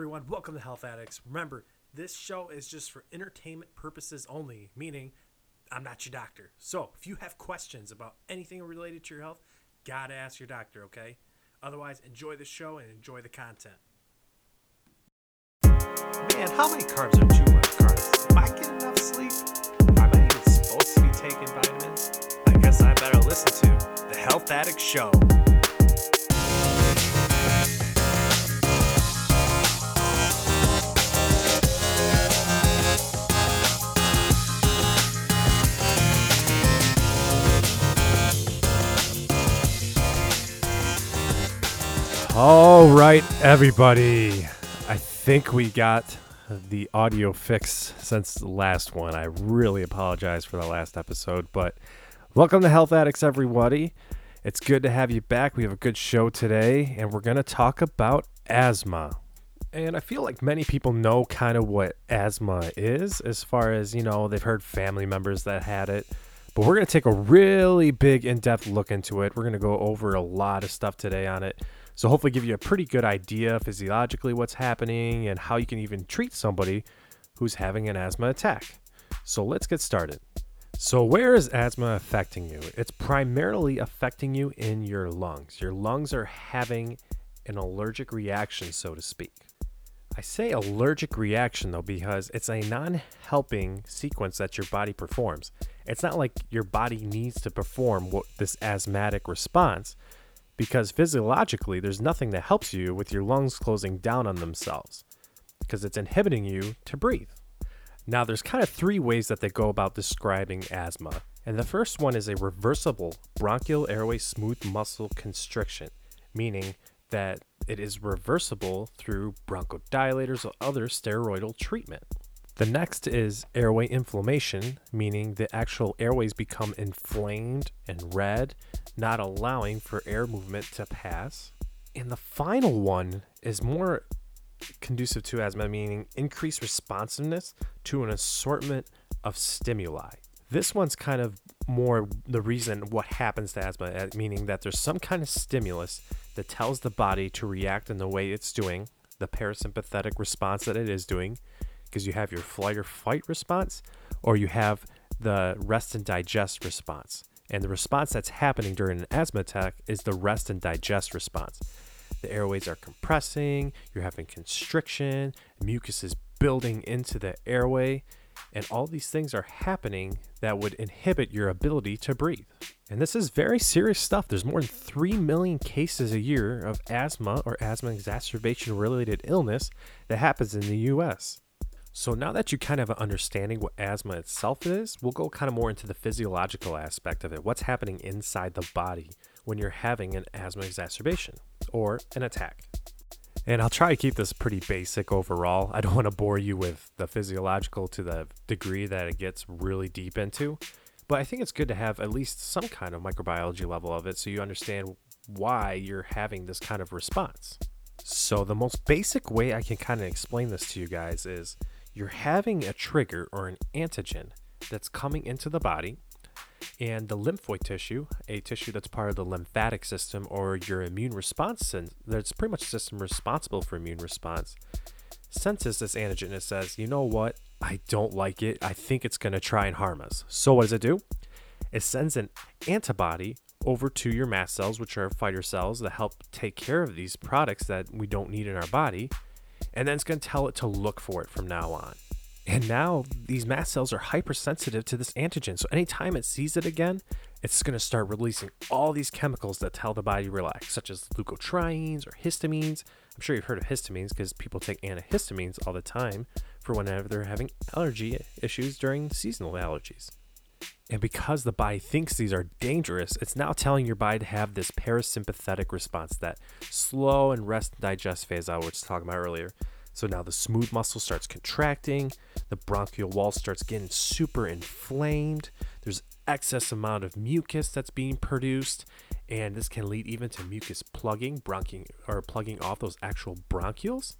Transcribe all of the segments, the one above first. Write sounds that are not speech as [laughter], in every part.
everyone. Welcome to Health Addicts. Remember, this show is just for entertainment purposes only, meaning I'm not your doctor. So if you have questions about anything related to your health, gotta ask your doctor, okay? Otherwise, enjoy the show and enjoy the content. Man, how many carbs are too much carbs? Am I getting enough sleep? Am I even supposed to be taking vitamins? I guess I better listen to the Health Addict Show. All right, everybody. I think we got the audio fix since the last one. I really apologize for the last episode, but welcome to Health Addicts, everybody. It's good to have you back. We have a good show today, and we're going to talk about asthma. And I feel like many people know kind of what asthma is, as far as, you know, they've heard family members that had it. But we're going to take a really big, in depth look into it. We're going to go over a lot of stuff today on it. So, hopefully, give you a pretty good idea physiologically what's happening and how you can even treat somebody who's having an asthma attack. So, let's get started. So, where is asthma affecting you? It's primarily affecting you in your lungs. Your lungs are having an allergic reaction, so to speak. I say allergic reaction though because it's a non helping sequence that your body performs. It's not like your body needs to perform what this asthmatic response because physiologically there's nothing that helps you with your lungs closing down on themselves because it's inhibiting you to breathe. Now, there's kind of three ways that they go about describing asthma. And the first one is a reversible bronchial airway smooth muscle constriction, meaning that it is reversible through bronchodilators or other steroidal treatment. The next is airway inflammation, meaning the actual airways become inflamed and red, not allowing for air movement to pass. And the final one is more conducive to asthma, meaning increased responsiveness to an assortment of stimuli. This one's kind of more the reason what happens to asthma, uh, meaning that there's some kind of stimulus that tells the body to react in the way it's doing, the parasympathetic response that it is doing, because you have your flight or fight response or you have the rest and digest response. And the response that's happening during an asthma attack is the rest and digest response. The airways are compressing, you're having constriction, mucus is building into the airway, and all these things are happening that would inhibit your ability to breathe. And this is very serious stuff. There's more than 3 million cases a year of asthma or asthma exacerbation related illness that happens in the US. So now that you kind of have an understanding what asthma itself is, we'll go kind of more into the physiological aspect of it. What's happening inside the body when you're having an asthma exacerbation or an attack. And I'll try to keep this pretty basic overall. I don't want to bore you with the physiological to the degree that it gets really deep into, but I think it's good to have at least some kind of microbiology level of it so you understand why you're having this kind of response. So, the most basic way I can kind of explain this to you guys is you're having a trigger or an antigen that's coming into the body and the lymphoid tissue, a tissue that's part of the lymphatic system or your immune response, and that's pretty much system responsible for immune response, senses this antigen and says, you know what? I don't like it. I think it's going to try and harm us. So, what does it do? It sends an antibody over to your mast cells, which are fighter cells that help take care of these products that we don't need in our body and then it's going to tell it to look for it from now on. And now these mast cells are hypersensitive to this antigen. So anytime it sees it again, it's going to start releasing all these chemicals that tell the body to relax, such as leukotrienes or histamines. I'm sure you've heard of histamines because people take antihistamines all the time for whenever they're having allergy issues during seasonal allergies. And because the body thinks these are dangerous, it's now telling your body to have this parasympathetic response, that slow and rest and digest phase I was talking about earlier. So now the smooth muscle starts contracting, the bronchial wall starts getting super inflamed. There's excess amount of mucus that's being produced, and this can lead even to mucus plugging, bronching or plugging off those actual bronchioles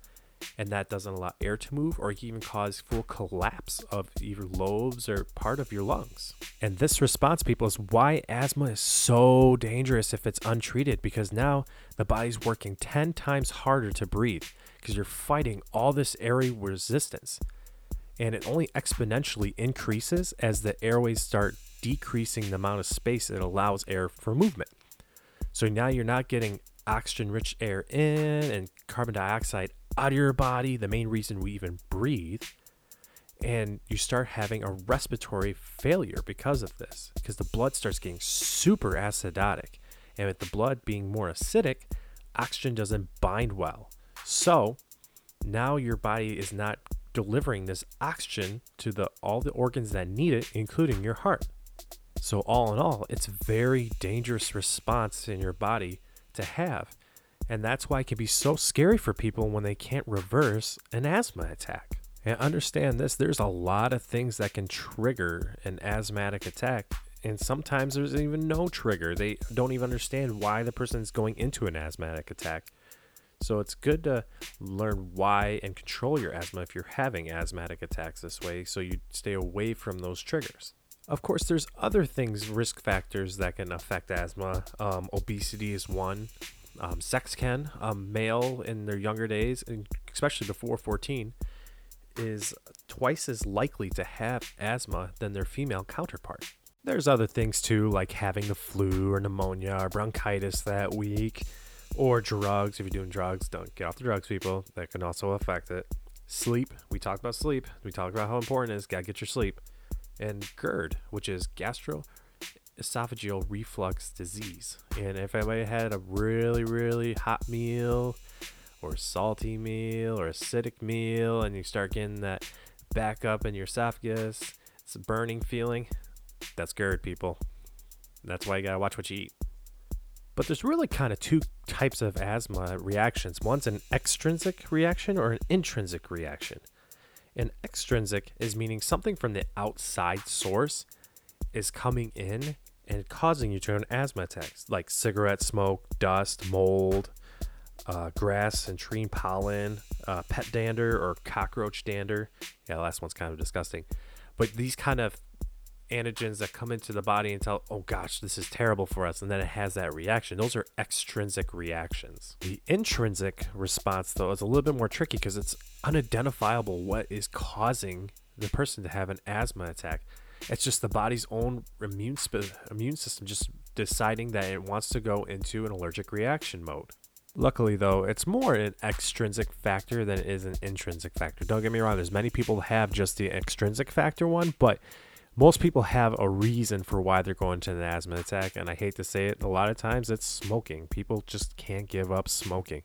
and that doesn't allow air to move or even cause full collapse of either lobes or part of your lungs. And this response, people, is why asthma is so dangerous if it's untreated because now the body's working 10 times harder to breathe because you're fighting all this airway resistance. And it only exponentially increases as the airways start decreasing the amount of space it allows air for movement. So now you're not getting oxygen rich air in and carbon dioxide out of your body, the main reason we even breathe. And you start having a respiratory failure because of this, because the blood starts getting super acidotic. And with the blood being more acidic, oxygen doesn't bind well. So now your body is not delivering this oxygen to the all the organs that need it, including your heart. So all in all, it's very dangerous response in your body to have. And that's why it can be so scary for people when they can't reverse an asthma attack. And understand this, there's a lot of things that can trigger an asthmatic attack and sometimes there's even no trigger. They don't even understand why the person is going into an asthmatic attack. So it's good to learn why and control your asthma if you're having asthmatic attacks this way so you stay away from those triggers. Of course, there's other things, risk factors that can affect asthma. Um, obesity is one. Um, sex can. Um, male in their younger days, and especially before 14, is twice as likely to have asthma than their female counterpart. There's other things too, like having the flu or pneumonia or bronchitis that week, or drugs. If you're doing drugs, don't get off the drugs, people. That can also affect it. Sleep. We talked about sleep. We talked about how important it is. Gotta get your sleep. And GERD, which is gastroesophageal reflux disease. And if anybody had a really, really hot meal, or salty meal, or acidic meal, and you start getting that back up in your esophagus, it's a burning feeling that's GERD, people. That's why you gotta watch what you eat. But there's really kind of two types of asthma reactions. One's an extrinsic reaction or an intrinsic reaction. An extrinsic is meaning something from the outside source is coming in and causing you to have an asthma attack, like cigarette smoke, dust, mold, uh, grass and tree pollen, uh, pet dander or cockroach dander. Yeah, the last one's kind of disgusting. But these kind of antigens that come into the body and tell, oh gosh, this is terrible for us. And then it has that reaction. Those are extrinsic reactions. The intrinsic response, though, is a little bit more tricky because it's unidentifiable what is causing the person to have an asthma attack. It's just the body's own immune, sp- immune system just deciding that it wants to go into an allergic reaction mode. Luckily, though, it's more an extrinsic factor than it is an intrinsic factor. Don't get me wrong, there's many people have just the extrinsic factor one, but most people have a reason for why they're going to an asthma attack, and I hate to say it, a lot of times it's smoking. People just can't give up smoking.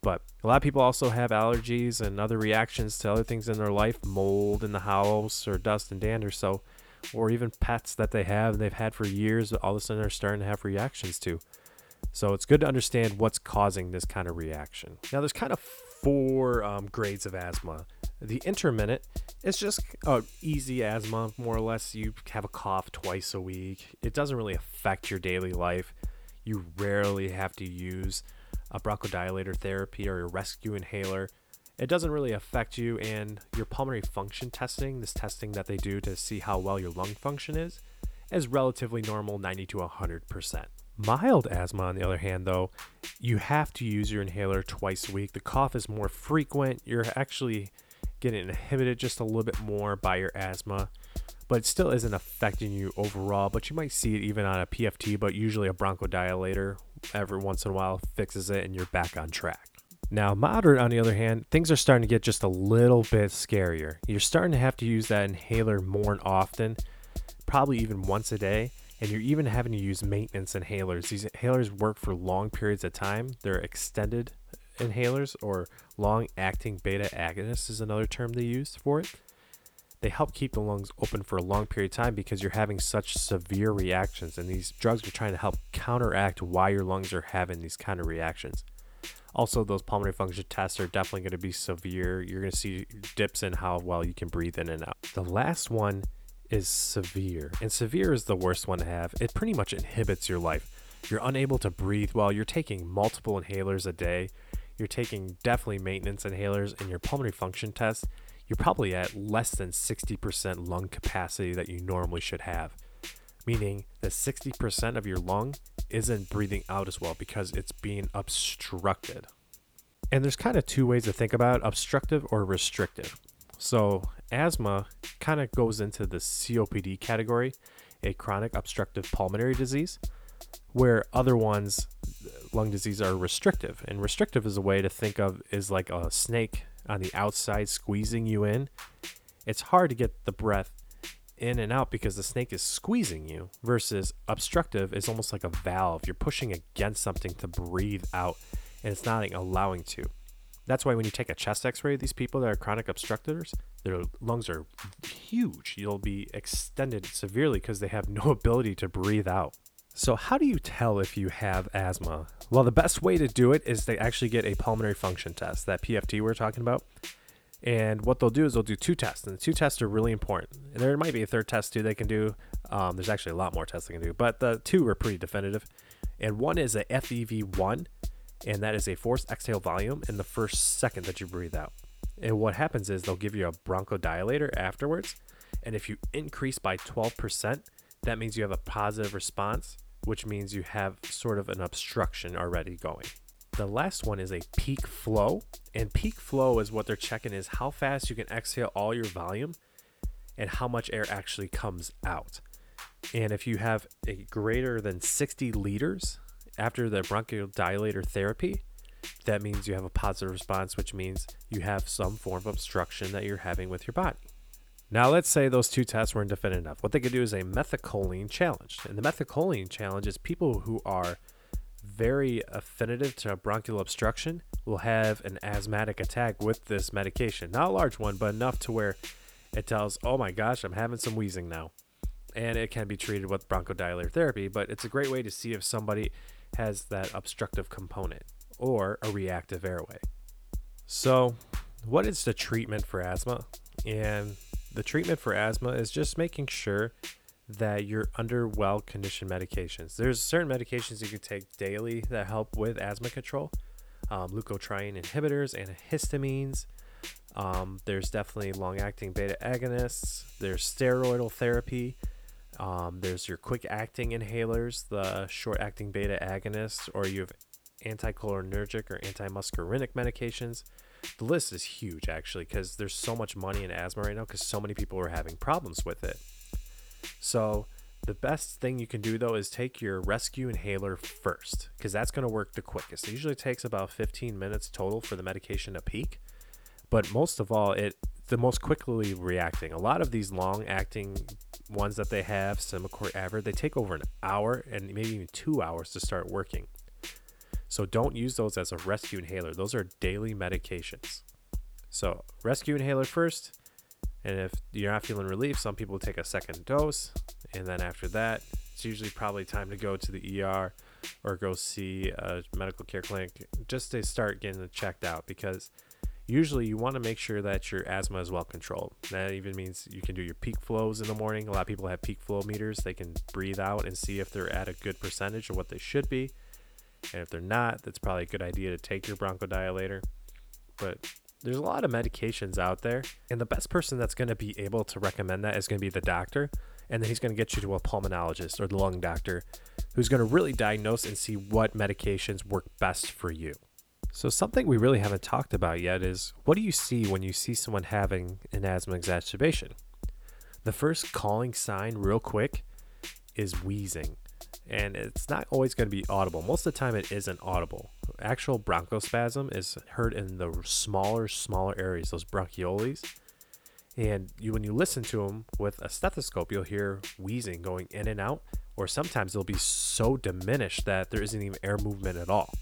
But a lot of people also have allergies and other reactions to other things in their life, mold in the house or dust and dander. So, or even pets that they have and they've had for years, all of a sudden they're starting to have reactions to. So it's good to understand what's causing this kind of reaction. Now, there's kind of four um, grades of asthma. The intermittent is just uh, easy asthma, more or less. You have a cough twice a week. It doesn't really affect your daily life. You rarely have to use a bronchodilator therapy or a rescue inhaler. It doesn't really affect you, and your pulmonary function testing, this testing that they do to see how well your lung function is, is relatively normal 90 to 100%. Mild asthma, on the other hand, though, you have to use your inhaler twice a week. The cough is more frequent. You're actually getting inhibited just a little bit more by your asthma, but it still isn't affecting you overall. But you might see it even on a PFT, but usually a bronchodilator every once in a while fixes it and you're back on track. Now, moderate, on the other hand, things are starting to get just a little bit scarier. You're starting to have to use that inhaler more often, probably even once a day and you're even having to use maintenance inhalers. These inhalers work for long periods of time. They're extended inhalers or long acting beta agonists is another term they use for it. They help keep the lungs open for a long period of time because you're having such severe reactions, and these drugs are trying to help counteract why your lungs are having these kind of reactions. Also, those pulmonary function tests are definitely going to be severe. You're going to see dips in how well you can breathe in and out. The last one is severe, and severe is the worst one to have. It pretty much inhibits your life. You're unable to breathe while you're taking multiple inhalers a day. You're taking definitely maintenance inhalers in your pulmonary function test. You're probably at less than 60% lung capacity that you normally should have, meaning that 60% of your lung isn't breathing out as well because it's being obstructed. And there's kind of two ways to think about it, obstructive or restrictive. So, asthma kind of goes into the COPD category, a chronic obstructive pulmonary disease, where other ones, lung disease, are restrictive. And restrictive is a way to think of is like a snake on the outside squeezing you in. It's hard to get the breath in and out because the snake is squeezing you versus obstructive is almost like a valve. You're pushing against something to breathe out and it's not allowing to. That's why when you take a chest x-ray of these people that are chronic obstructors, their lungs are huge. You'll be extended severely because they have [laughs] no ability to breathe out. So how do you tell if you have asthma? Well, the best way to do it is to actually get a pulmonary function test, that PFT we we're talking about. And what they'll do is they'll do two tests, and the two tests are really important. And there might be a third test too they can do. Um, there's actually a lot more tests they can do, but the two are pretty definitive. And one is a FEV1, and that is a forced exhale volume in the first second that you breathe out. And what happens is they'll give you a bronchodilator afterwards. And if you increase by 12%, that means you have a positive response, which means you have sort of an obstruction already going. The last one is a peak flow. And peak flow is what they're checking is how fast you can exhale all your volume and how much air actually comes out. And if you have a greater than 60 liters after the bronchodilator therapy, that means you have a positive response, which means you have some form of obstruction that you're having with your body. Now, let's say those two tests weren't definitive enough. What they could do is a methacholine challenge. And the methacholine challenge is people who are very affinitive to bronchial obstruction will have an asthmatic attack with this medication. Not a large one, but enough to where it tells, oh my gosh, I'm having some wheezing now. And it can be treated with bronchodilator therapy, but it's a great way to see if somebody has that obstructive component or a reactive airway. So, what is the treatment for asthma? And the treatment for asthma is just making sure that you're under well conditioned medications. There's certain medications you can take daily that help with asthma control. Um, leukotriene inhibitors, antihistamines. Um, there's definitely long acting beta agonists. There's steroidal therapy. Um, there's your quick acting inhalers, the short acting beta agonists, or you have anticholinergic or antimuscarinic medications. The list is huge actually because there's so much money in asthma right now because so many people are having problems with it. So the best thing you can do though is take your rescue inhaler first because that's going to work the quickest. It usually takes about 15 minutes total for the medication to peak, but most of all, it the most quickly reacting. A lot of these long acting ones that they have, Symbicort Advair, they take over an hour and maybe even two hours to start working. So don't use those as a rescue inhaler. Those are daily medications. So rescue inhaler first, and if you're not feeling relief, some people take a second dose. And then after that, it's usually probably time to go to the ER or go see a medical care clinic just to start getting checked out because usually you want to make sure that your asthma is well controlled. That even means you can do your peak flows in the morning. A lot of people have peak flow meters. They can breathe out and see if they're at a good percentage of what they should be. And if they're not, that's probably a good idea to take your bronchodilator. But there's a lot of medications out there, and the best person that's going to be able to recommend that is going to be the doctor, and then he's going to get you to a pulmonologist or the lung doctor who's going to really diagnose and see what medications work best for you. So, something we really haven't talked about yet is what do you see when you see someone having an asthma exacerbation? The first calling sign, real quick, is wheezing and it's not always going to be audible. Most of the time, it isn't audible. Actual bronchospasm is heard in the smaller, smaller areas, those bronchioles. And you, when you listen to them with a stethoscope, you'll hear wheezing going in and out, or sometimes they'll be so diminished that there isn't even air movement at all.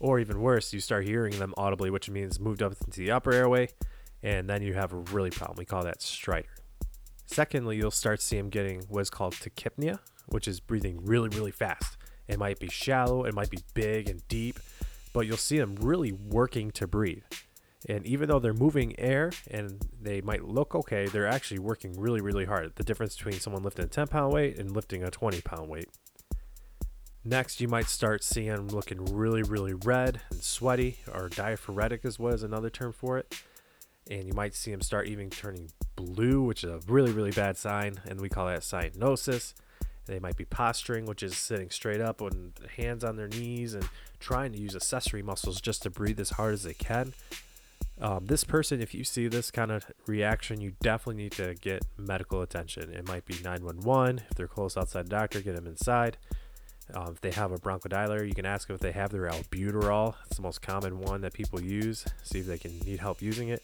Or even worse, you start hearing them audibly, which means moved up into the upper airway, and then you have a really problem. We call that stridor. Secondly, you'll start seeing them getting what's called tachypnea, which is breathing really, really fast. It might be shallow, it might be big and deep, but you'll see them really working to breathe. And even though they're moving air and they might look okay, they're actually working really, really hard. The difference between someone lifting a 10 pound weight and lifting a 20 pound weight. Next, you might start seeing them looking really, really red and sweaty, or diaphoretic is what is another term for it. And you might see them start even turning blue, which is a really, really bad sign, and we call that cyanosis They might be posturing, which is sitting straight up and hands on their knees and trying to use accessory muscles just to breathe as hard as they can. Um, this person, if you see this kind of reaction, you definitely need to get medical attention. It might be 911. If they're close outside the doctor, get them inside. Um, if they have a bronchodilator, you can ask them if they have their albuterol. It's the most common one that people use. See if they can need help using it.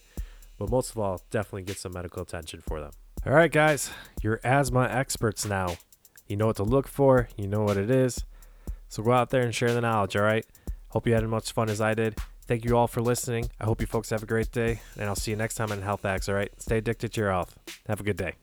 But most of all, definitely get some medical attention for them. All right, guys, you're asthma experts now. You know what to look for, you know what it is. So go out there and share the knowledge, all right? Hope you had as much fun as I did. Thank you all for listening. I hope you folks have a great day, and I'll see you next time on Health Hacks, all right? Stay addicted to your health. Have a good day.